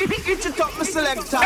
Itch it up, my selector.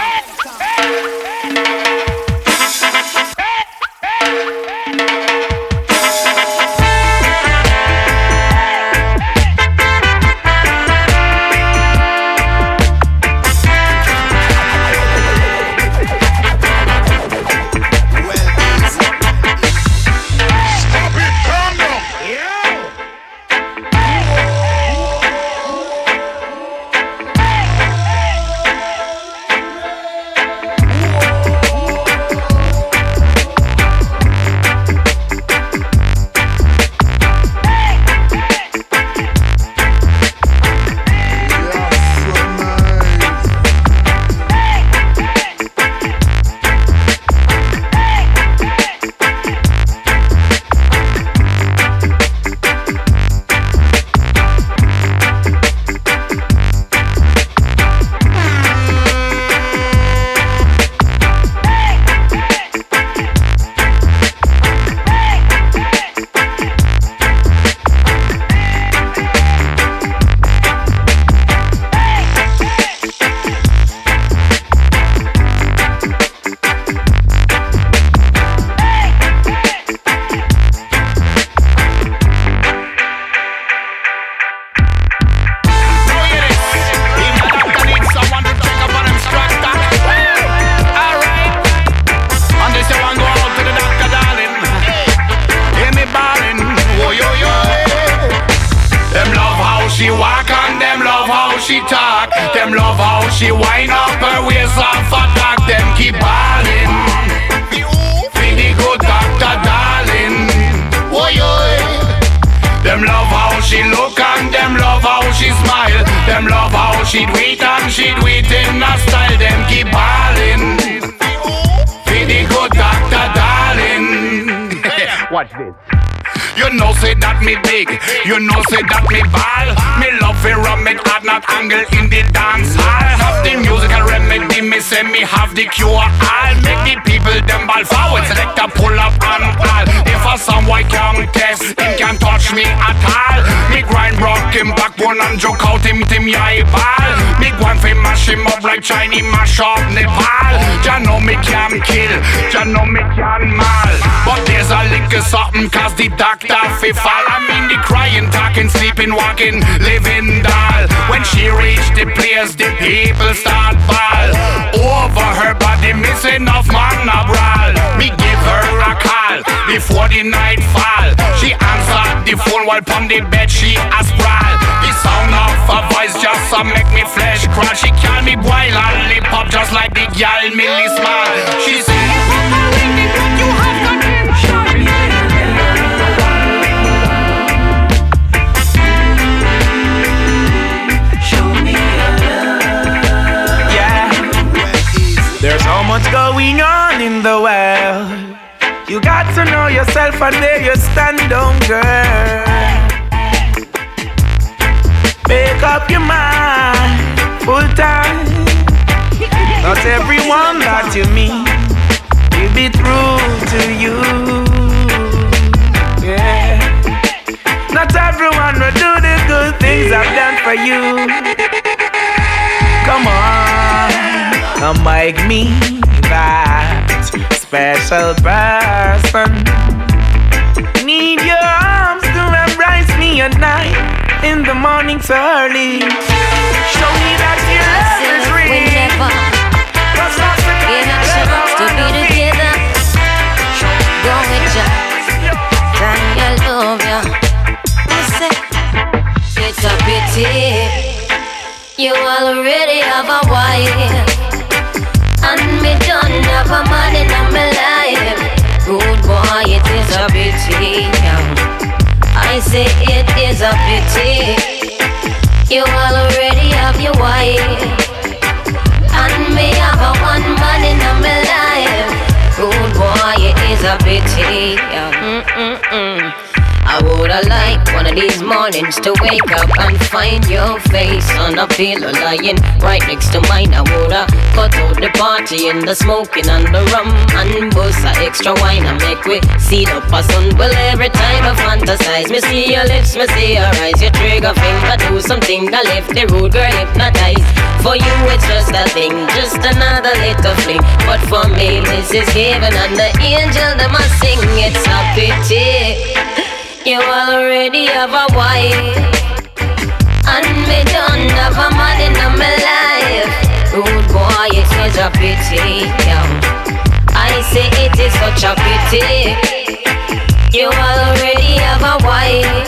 she talk. Them love how she wind up her waist off a attack Them keep ballin' Feel the good doctor darling. Oi oi Them love how she look and them love how she smile. Them love how she do and she do in a style. Them keep ballin' Feel the good doctor darling. Watch this. You know say that me big, you know say that me ball. Me love it rum it hard, not angle in the dance hall. Have the musical remedy, me say me have the cure all. Make the people them ball forward, select a pull up and all. If a someone can test, him can touch me at all. Me grind rock him backbone and joke out him team yeah ball. Me one fi mash him up like Chinese mash up Nepal. Ya know me can kill, ya know me can mal. But there's a lick of something cause the dark Doctor fi fall. I mean the crying, talking, sleeping, walking, living doll. When she reached the place, the people start ball. Over her body, missing off brawl. Me give her a call before the night fall. She answered the phone while from the bed she a sprawl. The sound of her voice just so make me flesh crawl. She call me boy lollipop just like the gal Millie Small. She said. going on in the world. You got to know yourself and where you stand on, girl. Make up your mind full time. Not everyone that you meet will be true to you. Yeah. Not everyone will do the good things I've done for you. Come on, come like me that special person. Need your arms to embrace me at night, in the morning early. Show me that your love is real. Together. With ya. Love ya? Said, it's a pity. You already have a wife me done have a man in my life. Good boy, it is a pity. I say it is a pity. You already have your wife, and me have a one man in my life. Good boy, it is a pity. I woulda one of these mornings to wake up and find your face on a pillow lying right next to mine. I woulda cut out the party and the smoking and the rum and bust a extra wine and make we see up a sun. Well, every time I fantasize, me see your lips, me see your eyes, your trigger finger do something that left the road girl hypnotized. For you, it's just a thing, just another little fling. But for me, this is heaven and the angel that must sing. It's a pity. You already have a wife, and me don't have a man in my life. Rude boy, it is a pity. Yeah. I say it is such a pity. You already have a wife,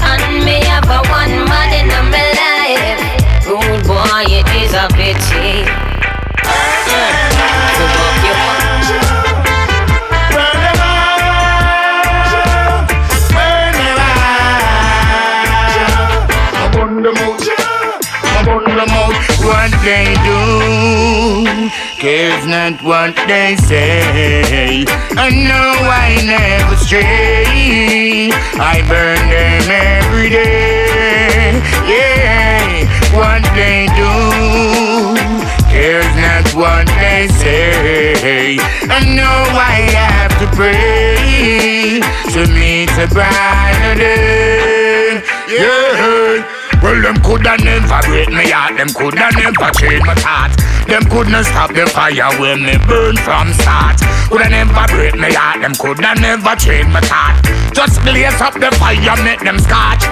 and me have a one man in my life. Rude boy, it is a pity. They do, cares not what they say. I know I never stray, I burn them every day. Yeah, what they do, cares not what they say. I know I have to pray to meet a brighter day. Yeah. Well, them coulda never break me heart, them coulda never change my thought. Them couldn't stop the fire when me burn from start. Coulda never break me heart, them coulda never change my thought. Just blaze up the fire, make them scotch.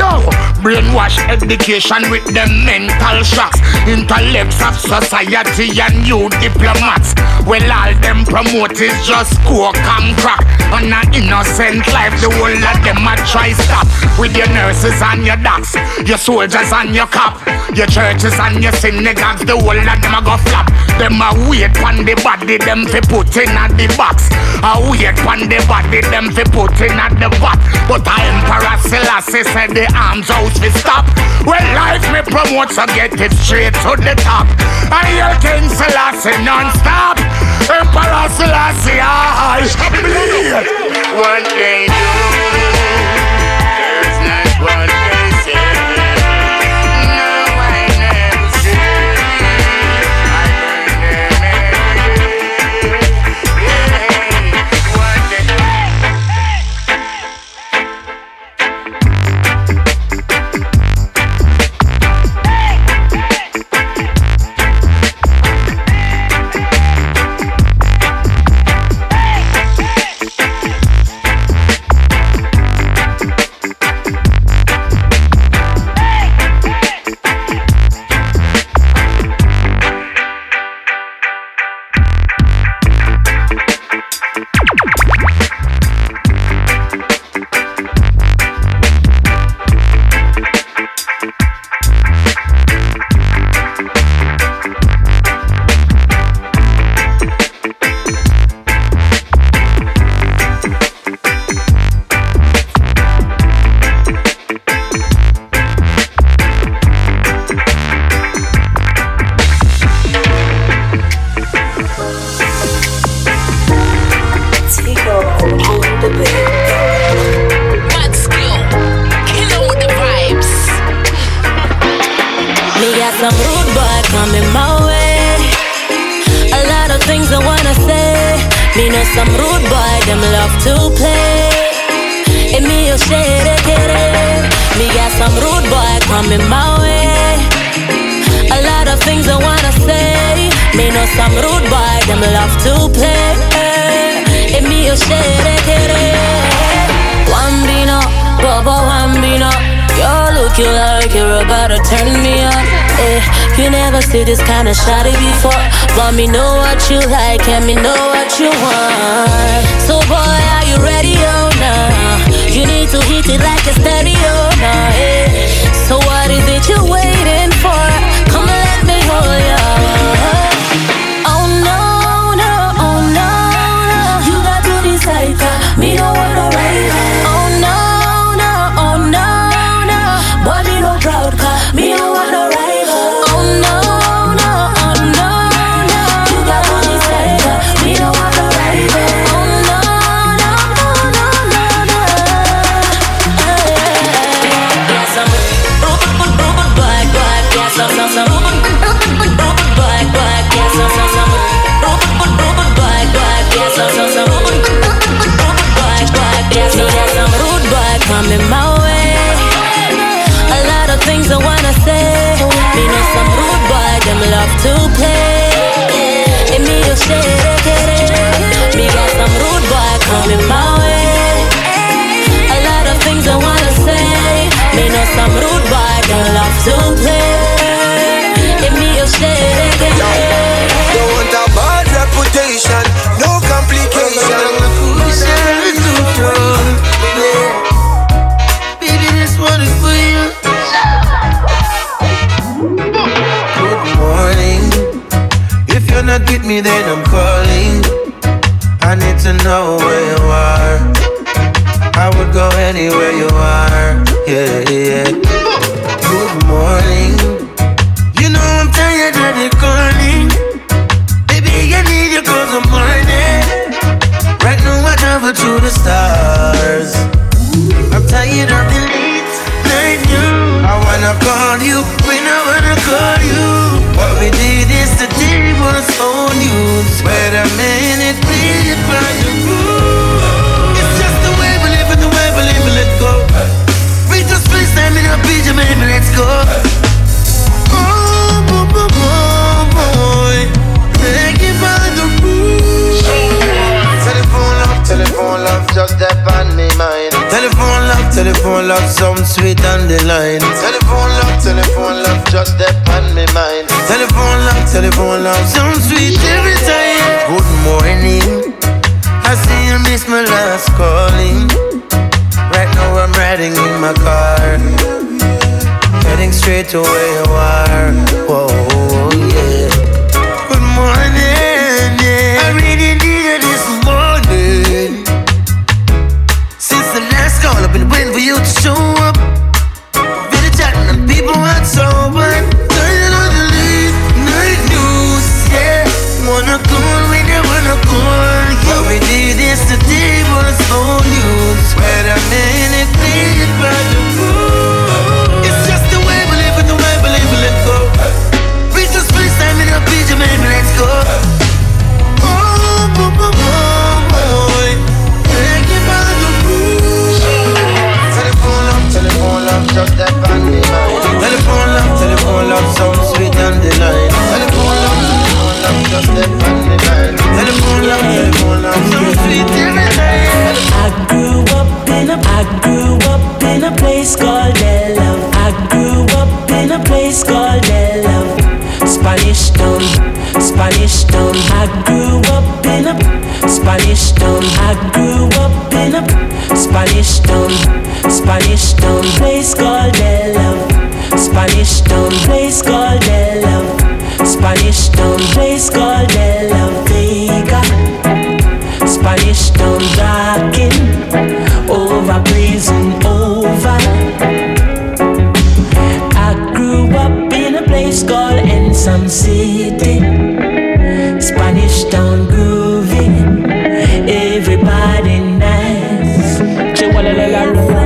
Yo, brainwash education with them mental shocks. Intellects of society and you diplomats. Well, all them promote is just coke and crack. On an innocent life, the whole of them a try stop. With your nurses and your docs, your soldiers and your cop, your churches and your synagogues, the whole of them a go flop. Them a wait on the body, them fi put in at the box. A wait on the body, them fi put in at the box. But a Emperor Selassie said the arms house fi stop. Well, life me promote, so get it straight to the top. I hear King Selassie non-stop. Emperor Selassie, I bleed. What they do. you like you're about to turn me on. Eh, you never see this kind of shawty before. Let me know what you like and me know what you want. So boy, are you ready or not? You need to hit it like a stereo now. Eh. So what is it you're waiting for? To where you are. Whoa, yeah. Good morning, yeah. I really needed this morning. Since the last call, I've been waiting for you to show up. Been chatting and people aren't sober. Turning on the late night news, yeah. Wanna call when you wanna call we did yesterday was old news. Wait love, sound sweet on the line. Telephone love, telephone love, just that on the line. Telephone love, telephone love, sound sweet every time. I grew up in a I grew up in a place called Del Love. I grew up in a place called Del Love. Spanish town, Spanish town. I grew up in a Spanish town. I grew up in a Spanish town, Spanish town. Place called Del Love. Spanish town, place called Love. Spanish town, place called Love. Vega. Spanish town rocking over prison over. I grew up in a place called Ensom City. Spanish town groovy, everybody nice. Real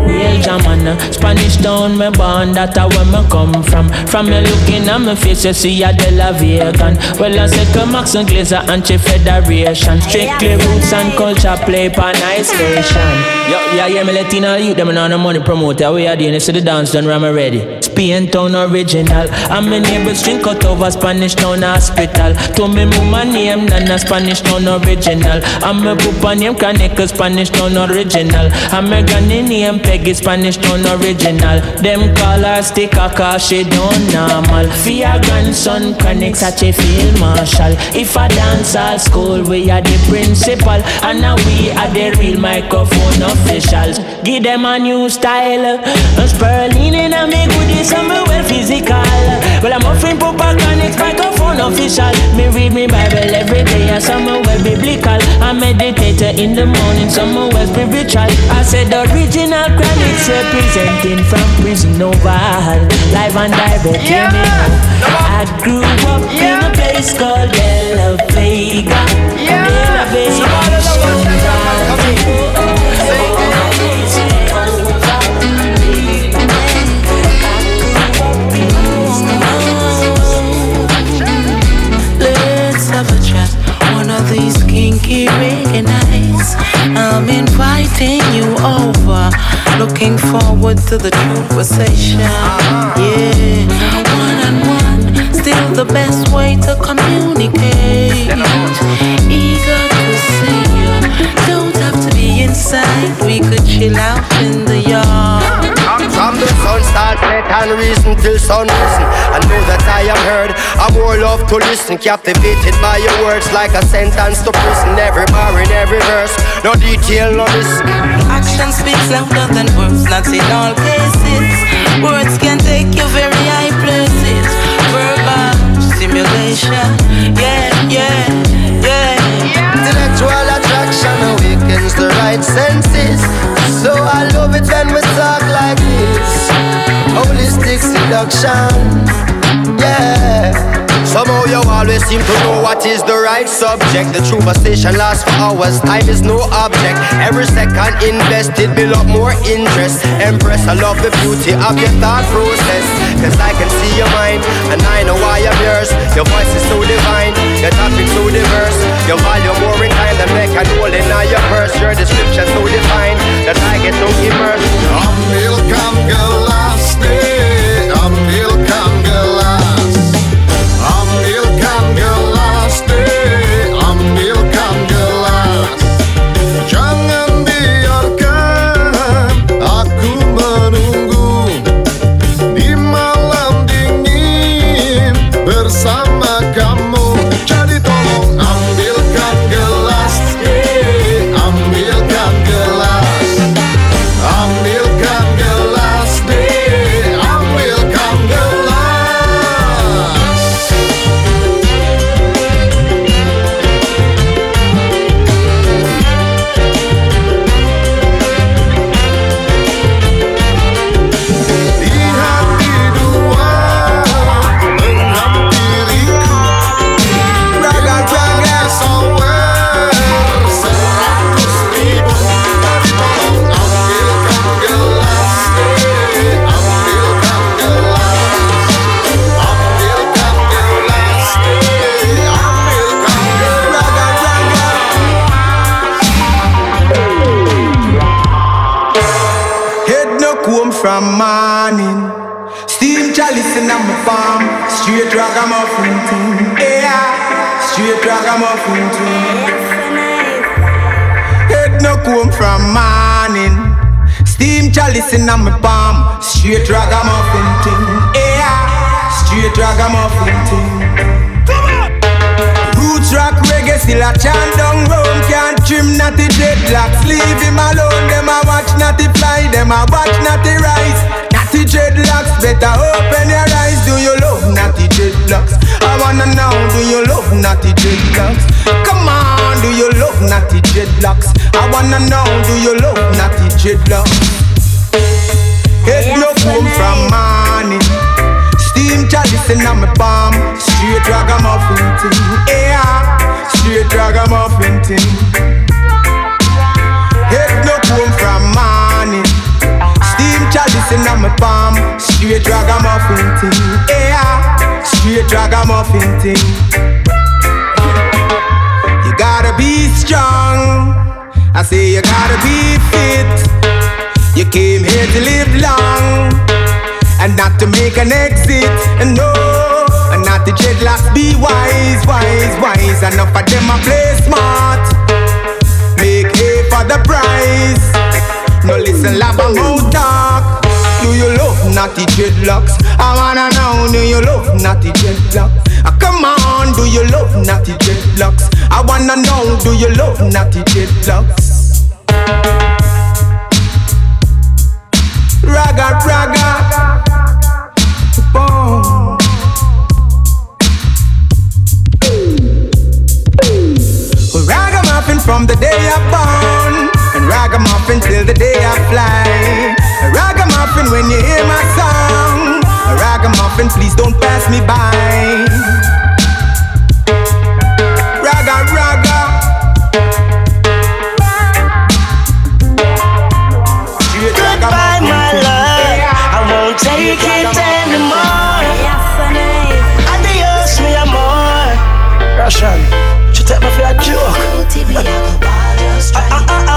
German, Spanish town, me born, that a where me come from. From me looking at me face, you see a De La Vegan. Well, I say come Max and Glazer and Chief Federation. Strictly roots and culture play pa nice station. Yo, yeah, yeah, me Latino youth, them on the money promoter. We are doing this to the dance done, ram ready. Spain town original. And my neighbors drink out over Spanish town hospital. To me mama name Nana Spanish town original. And my papa name Kaneka Spanish town original. And my granny name Peggy Spanish town original. Them call her sticker cause she don't normal. Your grandson connect such a field marshal. If I dance at school, we are the principal. And now we are the real microphone officials. Give them a new style. A Sperling in a me goodies, I'm well physical. Well, I'm offering connect microphone official. Me read me Bible every day, and some well biblical. I meditate in the morning, some well spiritual. I said original chronics representing from prison oval. Live and direct, me. I grew up in a place called De La Vega. De La Vega. I'm inviting you over. Looking forward to the conversation. Yeah, one on one. Still the best way to communicate. Eager to see you. Don't have to be inside. We could chill out in the yard all set and reason till sun risen. I know that I am heard. I more love to listen, captivated by your words like a sentence to prison. Every bar in every verse, no detail, no listen. Action speaks louder than words, not in all cases. Words can take you very high places. Verbal stimulation, yeah, yeah, yeah. Intellectual attraction awakens the right senses. So I love it when we talk like this holistic seduction. Yeah. Somehow you always seem to know what is the right subject. The true station lasts for hours, time is no object. Every second invested build up more interest. Empress, I love the beauty of your thought process. Cause I can see your mind, and I know why I'm yours. Your voice is so divine, your topic so diverse. Your volume more in time than make and hold in your purse. Your description so defined that I get so immersed. I'm Milkan Galasny, I'm Milkan Them a watch natty rise Natty dreadlocks Better open your eyes Do you love natty dreadlocks? I wanna know Do you love natty dreadlocks? Come on Do you love natty dreadlocks? I wanna know Do you love natty dreadlocks? Head no home from money. Steam chalice in my palm. Straight ragamuffin thing. Yeah, straight ragamuffin thing. Chalice in my palm. Straight ragamuffin thing. Yeah, straight ragamuffin thing. You gotta be strong. I say you gotta be fit. You came here to live long and not to make an exit. And no, not to dreadlocks. Be wise, wise, wise. Enough of them a play smart. Make hay for the price. No listen, love mouth talk. Do you love naughty dreadlocks? I wanna know, do you love naughty dreadlocks? Oh, come on, do you love naughty dreadlocks? I wanna know, do you love naughty dreadlocks? Raga, raga. Boom. From the day I born, and ragamuffin till the day I fly. Ragamuffin when you hear my song. Ragamuffin, please don't pass me by. Raga, raga. Goodbye, my love. I won't take it anymore. Adios, mi amor. Russian. She take me for a joke. uh, uh, uh,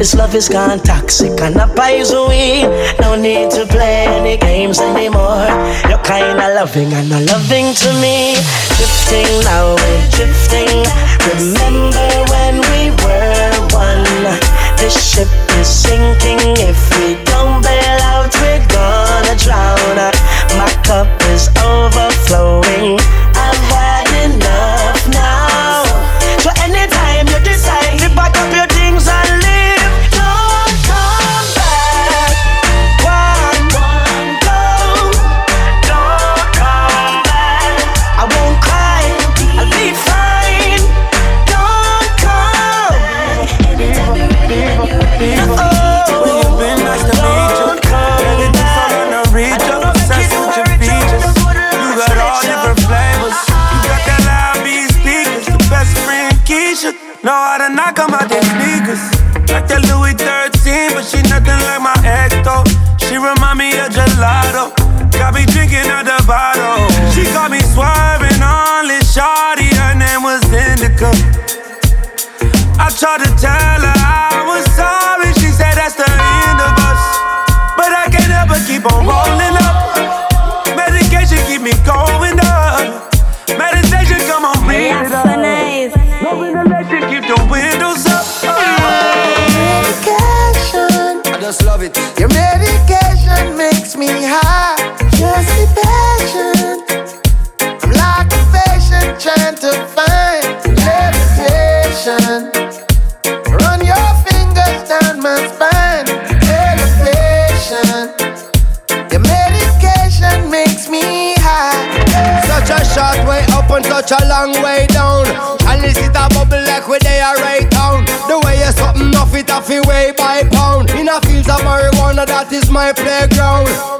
This love is gone toxic and a poison. No need to play any games anymore. You're kinda loving and not loving to me. Drifting now, we're drifting. Remember when we were one? This ship is sinking. If we don't bail out, we're gonna drown. My cup is overflowing. That is my playground.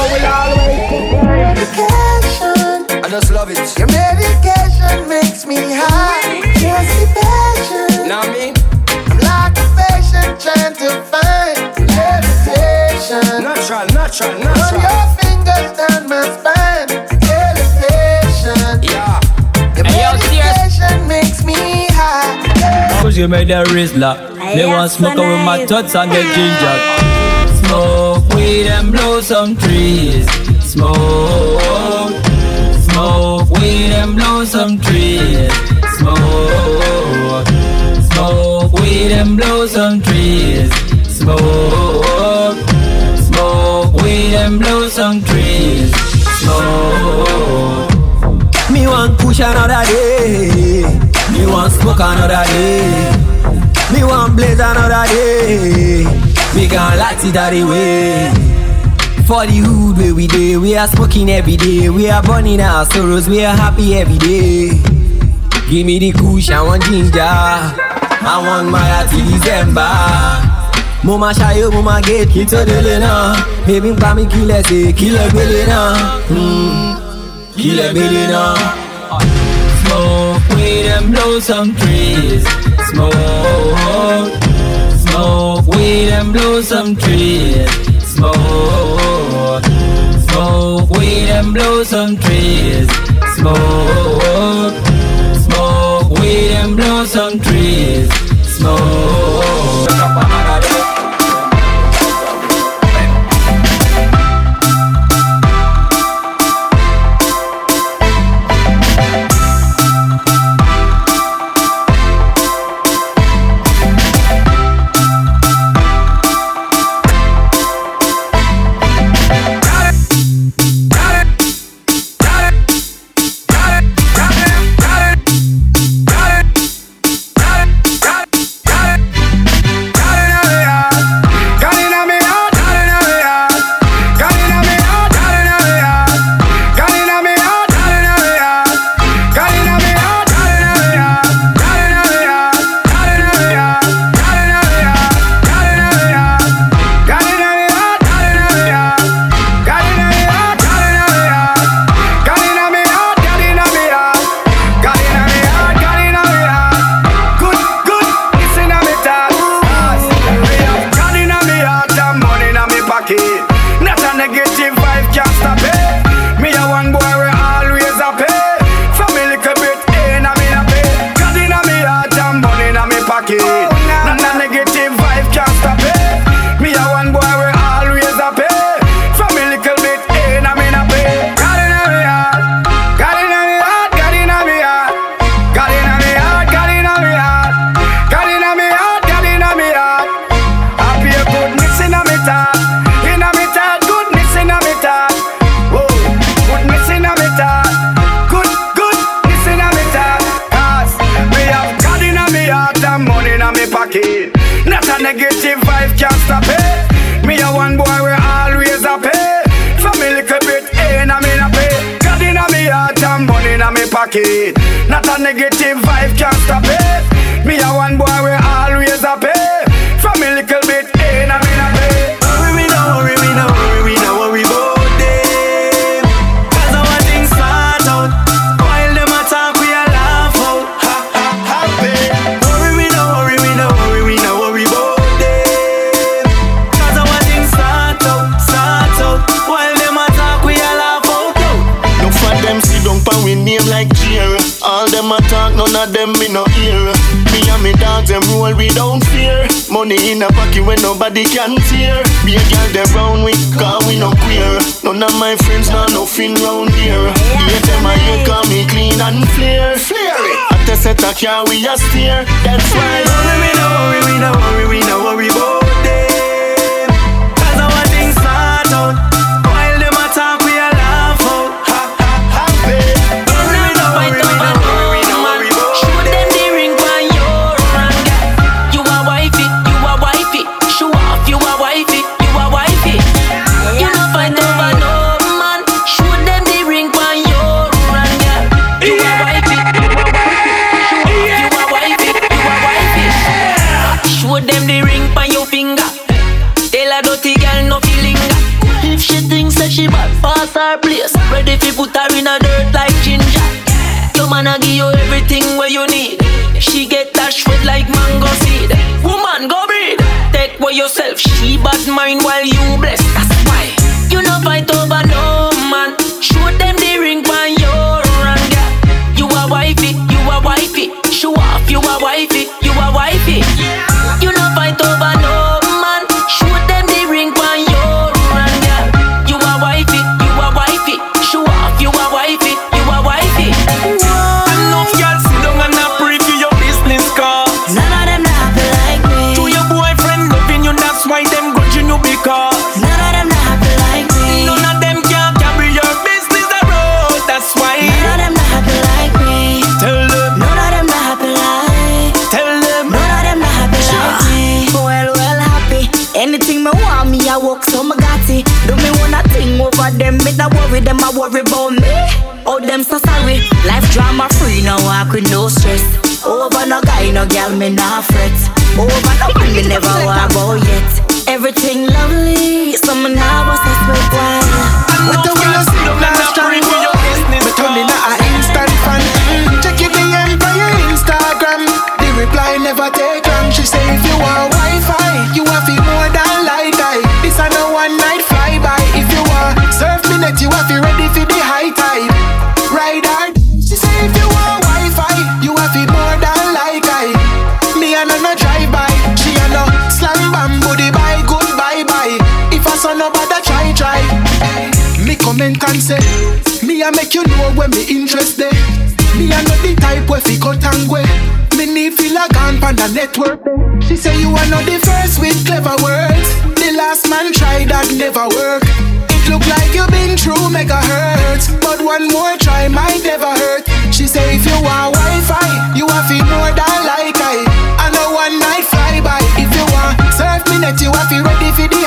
know we'll always Medication. I just love it. Your medication makes me high. Just be patient. Now me, I'm like a patient trying to find levitation. natural, natural, Run natural. your fingers down my spine. Elevation. Yeah. Your Hey, yo, medication makes me high. Cause you made the wrist lock. They want smoke with my tots and get ginger. Smoke weed and blow some trees. Smoke. Smoke weed and blow some trees. Smoke. Smoke weed and blow some trees. Smoke. Smoke weed and blow some trees. Smoke. Me want push another day. Me want smoke another day. Me want blaze another day. We gon' light it out way. For the hood where we day, we are smoking every day. We are burning our sorrows, we are happy every day. Give me the kush, I want ginger. I want Maya till December. Mama shayo, mama get tó délé náà. Baby pa mí kílẹ̀ ṣe kílẹ̀ gbélé náà. Mm, Kílẹ̀ gbélé náà. Smoke weed and blow some trees. Smoke. Smoke weed and blow some trees. Smoke. Smoke weed and blow some trees. Smoke. Smoke weed and blow some trees. Smoke. Not a negative Money in a pocket where nobody can tear. Be a girl them round we, cause we no queer. None of my friends know nothing round here. Hate them a hate call me clean and flare. Flare it. At the set a car we a steer. That's why. Worry me, no worry me, no worry me, no worry about fi put her in a dirt like ginger. Your man a give you everything what you need. She get that shred like mango seed. Woman, go breed. Take for yourself. She bad mind while you bless. Not worry them, I worry about me. Oh, them so sorry. Life drama free, no walk with no stress. Over no guy, no girl, me not fret. Over no man, me never walk about yet. Everything lovely, so now a sweat why. Enough girl net, you have it ready for the high tide. Ride hard. She say if you want Wi-Fi, you have it more than light eye. Me and no drive by. She a no slang bamboo the bye goodbye bye. If I saw nobody try try. Me comment and say Me a make you know when me interest interested Me a not the type where fi cut and go Me need feel a gun pan the network She say you are not the first with clever words The last man tried that never work look like you've been through megahertz But one more try might never hurt. She say if you want Wi-Fi You have it more than like I I know one night flyby If you want surf me net You have it ready for the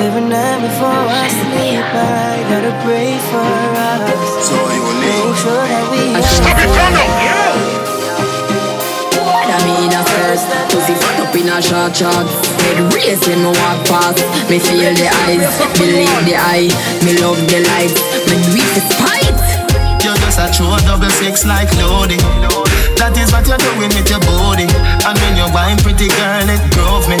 Every night before I sleep, I gotta pray for us. So you Make sure that we I mean a first Pussy fuck up in a short short. Head race when me walk past. Me feel the eyes Believe the eye. Me love the lights Me do it for spite. You're just a true double six like loading. That is what you're doing with your body. And when you wine, pretty girl, it drove me.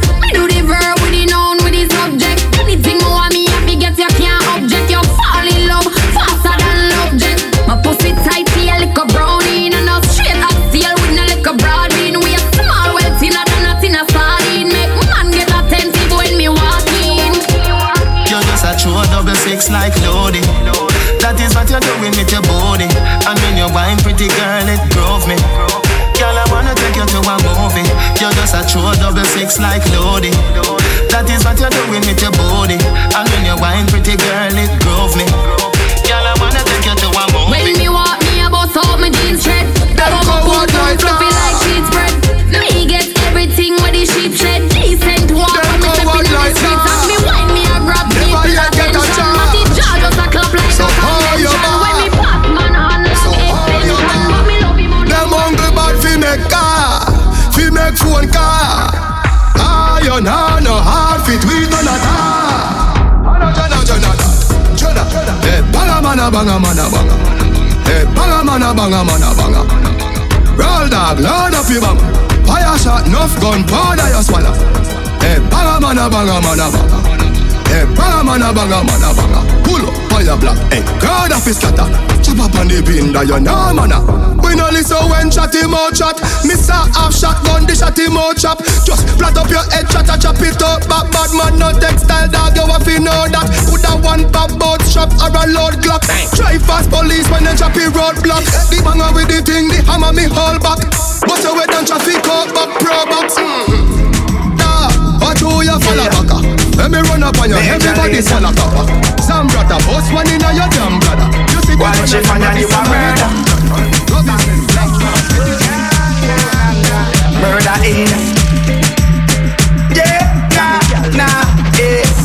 double six like loading. That is what you're doing with your body. And when you wine, pretty girl, it drove me. Girl, I wanna take you to a movie. You're just a true double six like loading. That is what you're doing with your body. And when you wine, pretty girl, it drove me. Girl, I wanna take you to a movie. When me walk me a bust out my jeans shred one my boot like mana banga mana banga. Roll dog, load up your banga. Fire shot, enough gun powder you swallow. Hey, banga mana banga mana banga. Hey, banga mana banga mana banga. Pull up, fire black. Hey, eh, crowd of his scatter. Chop up on the bin that you know mana. We no listen when chat him out chat. Mister half shotgun, the shot him out chop. Just flat up your head, chat a chop it up. Back bad man, no textile dog. You have to know that. Put a one pop boat shop or a load clock. Drive fast police when they chop it roadblock. The banger with the thing, the hammer me hold back. Bust your head and traffic out back pro box. Mm. Nah, watch who you follow back. Let me run up on you, everybody swallow copper. Some brother, boss one in your damn brother. You see don't you find out you a murder? Murder in nah, yeah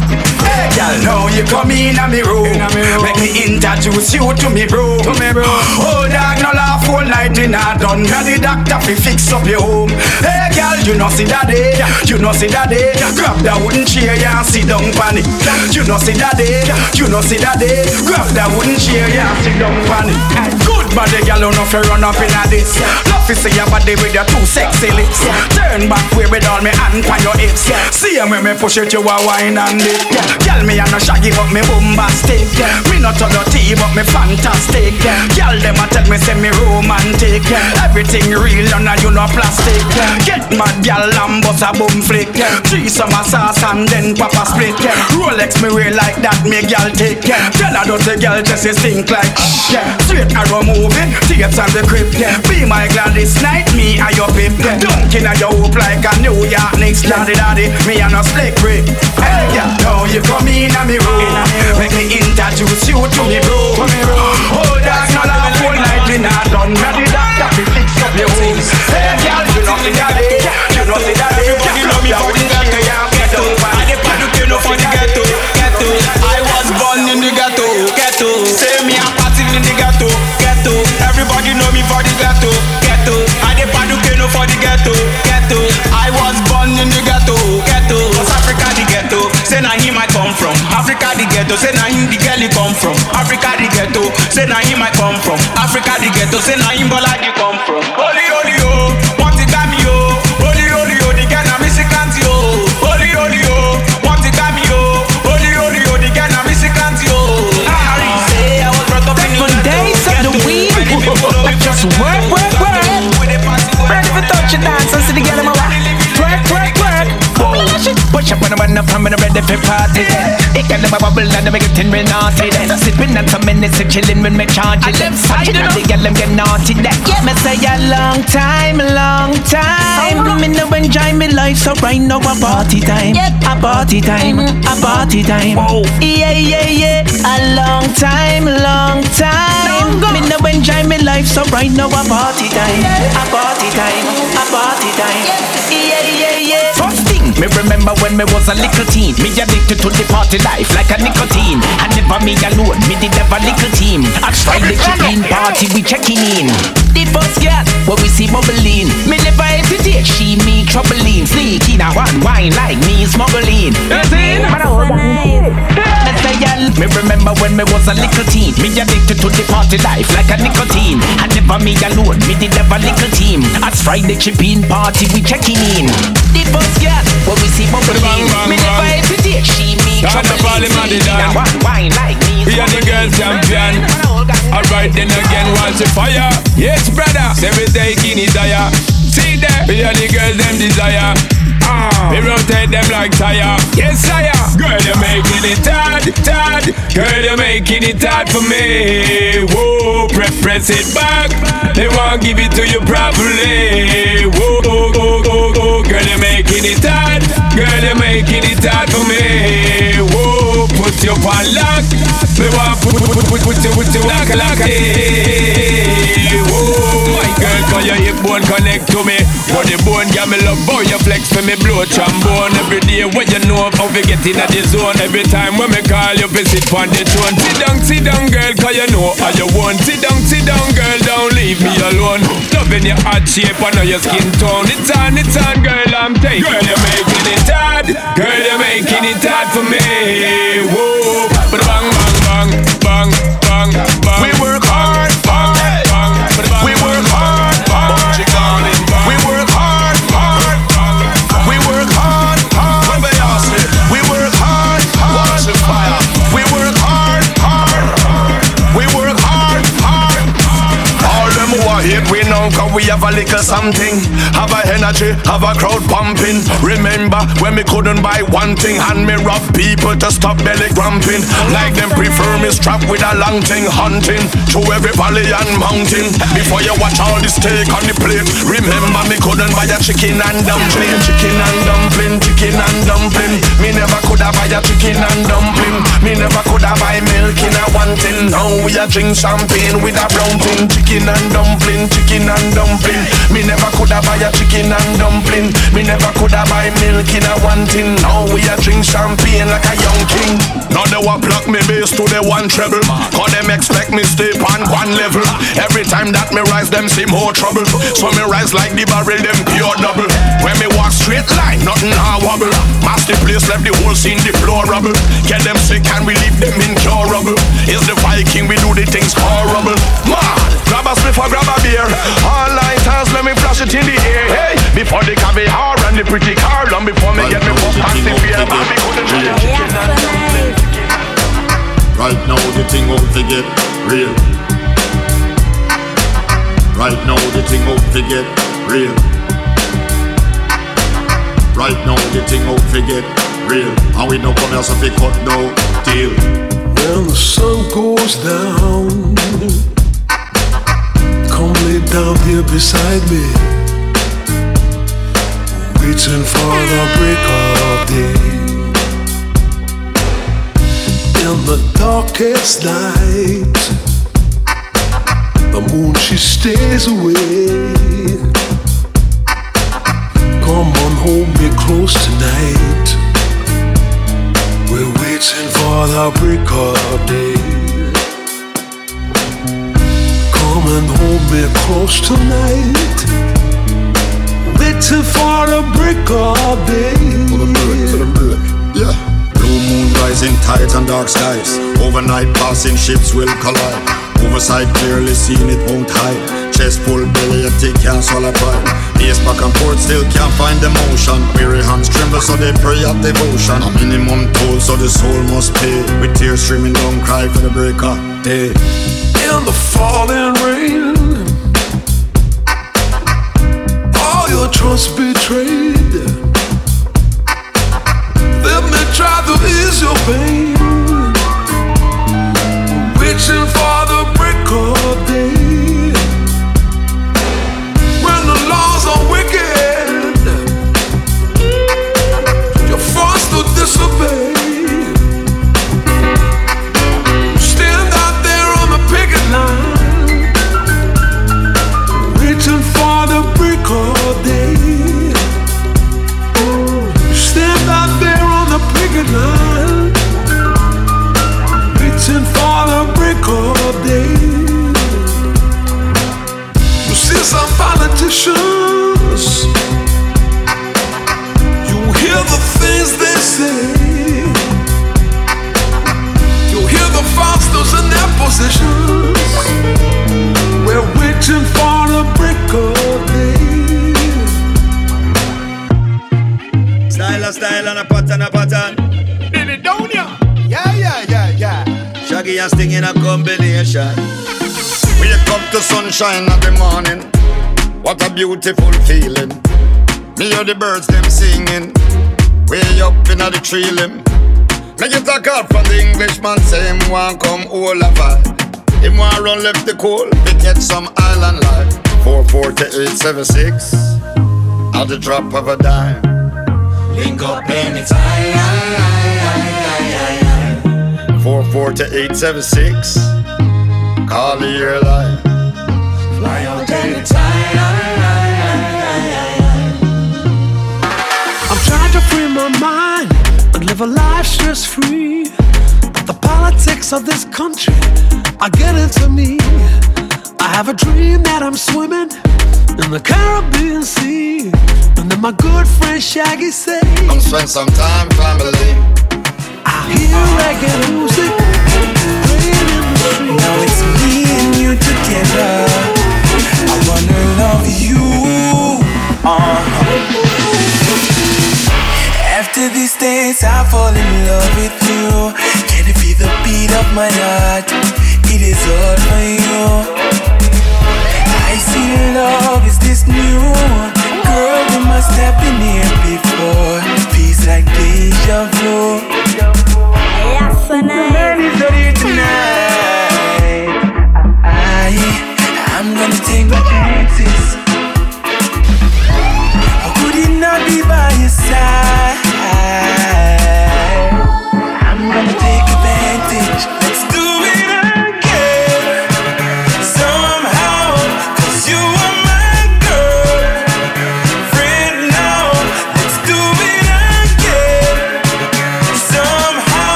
Hey, girl, now you come in a me room. Make me introduce you to me bro. To me bro. Oh, dog, no laugh all night in a done. Got the doctor fi fix up your home. Hey, girl, you know see that day. You know see that day. Grab that wooden chair yeah, and sit down pan it. You know see that day. You know see that day. Grab that wooden chair yeah, and sit down pan it body, girl, you know fi run up in a this. Love fi see your body with your two sexy lips. Turn back way with all me hand on your hips. See when me push it, you a wine and dip. Girl, me a no shaggy but me bombastic Me not on the tea but me fantastic. Girl, them a tell me say me romantic. Everything real and you no plastic. Get mad, girl, and bust a boom flick. Three summer sauce and then pop a split. Rolex me wear like that, me girl take. Tell her dirty girl just stink like Straight arrow moving, tapes on the crib Be my Gladys Knight, me and your pip Dunking at your hoop like a New York Knicks Daddy daddy, me and a slick brick Hey, yeah, now you come in a me room. Make me introduce you to me bro Oh, dog, no laugh all night. In a done Me the doctor. Fi fix up your home Hey, girl, you know the daddy. You know the daddy. Everybody love me ghetto for the ghetto Ghetto. I dey paduke no for the ghetto Ghetto. I was born in the ghetto Ghetto. Cause Africa the ghetto. Say na him I come from. Africa the ghetto. Say na him the girl come from. Africa the ghetto. Say na him I come from. Africa the ghetto. Say na him Bola come from bubble and them getting real naughty then. Sipping on some minutes and chilling when me it. Them side, you know, the girl them get naughty then. Yeah, me say a long time, long time. Me no enjoy me life, so right now a party time. A party time, a party time. Yeah, yeah, yeah. A long time, long time. Me no enjoy me life, so right now a party time. A party time, a party time. Yeah, yeah, yeah. Me remember when me was a little teen. Me addicted to the party life like a nicotine. And never me alone, me did have a little team. Ask Friday chicken party, we checking in. The first girl, when we see bubbling. Me never hesitate, she me troubling. Sneaking a one wine like me smuggling. You see? Man, I hold on. Let's say y'all. Me remember when me was a little teen. Me addicted to the party life like a nicotine. And never me alone, me did have a little team. As Friday chipping party, we checking in. The first girl, where we see bubbling. Me never hesitate, she me troubling. A one wine like me We are the girls champion. Alright then again, watch the fire. Yes, brother. Say we taking it higher. See there, we are the girls them desire. Ah, we rotate them like tire. Yes, sire. Girl, you're making it hard, hard. Girl, you're making it hard for me. Whoa, press, press it back. They won't give it to you properly. Whoa, oh, oh, oh, oh. Girl, you're making it hard. Girl, you're making it hard for me. Whoa, put your on lock. Me want put, put, put, put, you, put you lock, lock. Hey, whoa, my your hip bone connect to me. But the bone, yeah, me love how you flex for me blow trombone every day. When you know how we get in the zone. Every time when me call you, visit on the throne. Sit down, sit down, girl, cause you know how you want. Sit down, sit down, girl, don't leave me alone. Loving your hot shape, I know your skin tone. It's on, it's on, girl, I'm taking. Girl, you're making it hard. Girl, you're making it hard for me. Whoa, but bang, bang, bang, bang, bang, bang. We we have a little something. Have a energy, have a crowd pumping. Remember when me couldn't buy one thing And me rob people to stop belly grumping. Like them prefer me strapped with a long thing Hunting through every valley and mountain. Before you watch all this steak on the plate Remember me couldn't buy a chicken and dumpling. Chicken and dumpling, chicken and dumpling. Me never coulda buy a chicken and dumpling. Me never coulda buy milk in a Now we a drink champagne with a brown thing Chicken and dumpling, chicken and dumpling. Me never coulda buy a chicken and dumpling. Me never coulda buy milk in a one tin Now we a drink champagne like a young king. Now they want block me bass to the one treble Cause them expect me stay on one level. Every time that me rise them see more trouble. So me rise like the barrel them pure double. When me walk straight line nothing a wobble. Mass the place left the whole scene deplorable. Get them sick and we leave them incurable. Is the Viking we do the things horrible. Man, grab a spliff or grab a beer. All lighters let me flash it in the air. Hey, before the caviar and the pretty car Long before me get me pop past the beer Man, me couldn't try it Right now the thing out to get real. Right now the thing out to get real. Right now the thing out to get real. And we no come here so fi cut no deal. When the sun goes down, come lay down here beside me, waiting for the break of day. In the darkest night, the moon she stays away. Come on, hold me close tonight. Waiting for the break of day. Come and hold me close tonight. Waiting for the break of day. Blue moon rising tides and dark skies. Overnight passing ships will collide. Oversight clearly seen it won't hide. Chest full, belly empty, can't swallow pride. Pace back and forth, still can't find the motion. Weary hands tremble, so they pray at devotion. A minimum toll, so the soul must pay. With tears streaming don't cry for the break of day. In the falling rain, all your trust betrayed. Let me try to ease your pain. To sunshine every morning. What a beautiful feeling. Me hear the birds them singing. Way up in the tree limb. Me get a call from the Englishman say him want come all over. Him want run left the coal, we get some island life. 44876 at the drop of a dime. Link up anytime. 44876 Call your airline. Fly out anytime. I'm trying to free my mind and live a life stress free. But the politics of this country are getting to me. I have a dream that I'm swimming in the Caribbean Sea. And then my good friend Shaggy say, Come spend some time, family. I hear reggae music playing in the street. Now it's me and you together. Days, I fall in love with you. Can it be the beat of my heart? It is all for you. I see love is this new. Girl, we must have been here before. Feels like deja vu. Man is not here tonight. I, I'm gonna take my chances.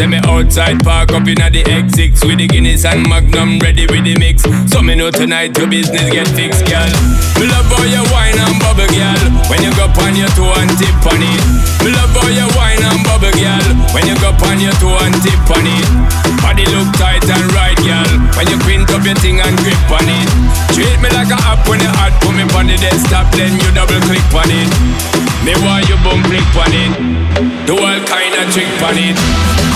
Send me outside park up inna the X6 With the Guinness and Magnum ready with the mix. So me know tonight your business get fixed girl. Me love how you wine and bubble girl. When you go on your toe and tip on it. Me love how you wine and bubble girl. When you go on your toe and tip on it. Body look tight and right girl. When you quint up your thing and grip on it. Treat me like a app when you hot Put me on the desktop then you double click on it. Me want you bum click on it. Do all kind of trick on it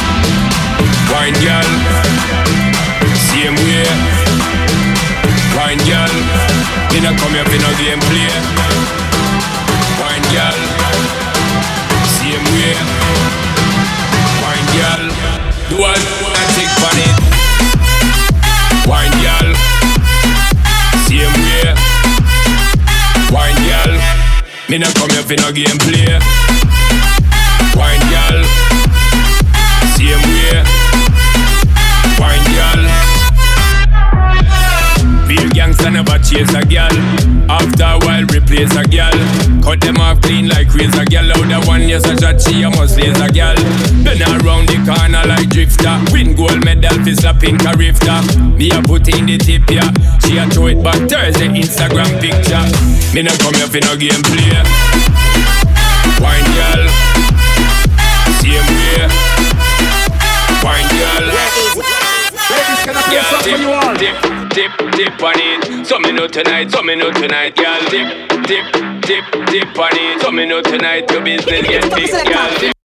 Wine girl Same way. Wine girl Me not come here for no game play. Wine girl Same way. Wine girl Do kind of trick on it. Wine girl Same way. Wine girl Me not come here for no game play I never chase a gal. After a while, replace a gal. Cut them off clean like razor Gal, Out the one yes, I shot she, I must a gal. Been around the corner like drifter. Win gold medal, for slapping pink a rifter. Me a put in the tip, yeah. She a throw it back Thursday, Instagram picture. Me no come here for no gameplay. Wine gal, Same way. Wine girl. Ladies, can I play yeah, something for you all? Dip dip, dip on it. So me know tonight, so me know tonight, girl. Dip, dip, dip, dip on it. So me know tonight your business get big, girl.